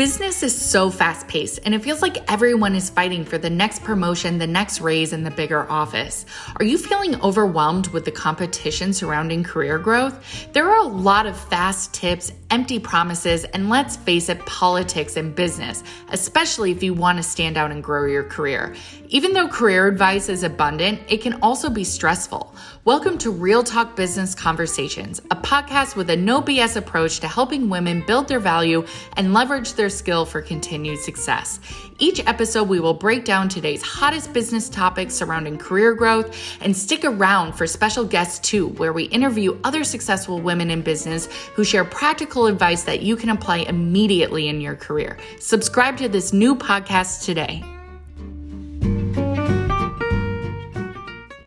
Business is so fast paced, and it feels like everyone is fighting for the next promotion, the next raise, and the bigger office. Are you feeling overwhelmed with the competition surrounding career growth? There are a lot of fast tips, empty promises, and let's face it, politics and business, especially if you want to stand out and grow your career. Even though career advice is abundant, it can also be stressful. Welcome to Real Talk Business Conversations, a podcast with a no BS approach to helping women build their value and leverage their skill for continued success. Each episode, we will break down today's hottest business topics surrounding career growth and stick around for special guests too, where we interview other successful women in business who share practical advice that you can apply immediately in your career. Subscribe to this new podcast today.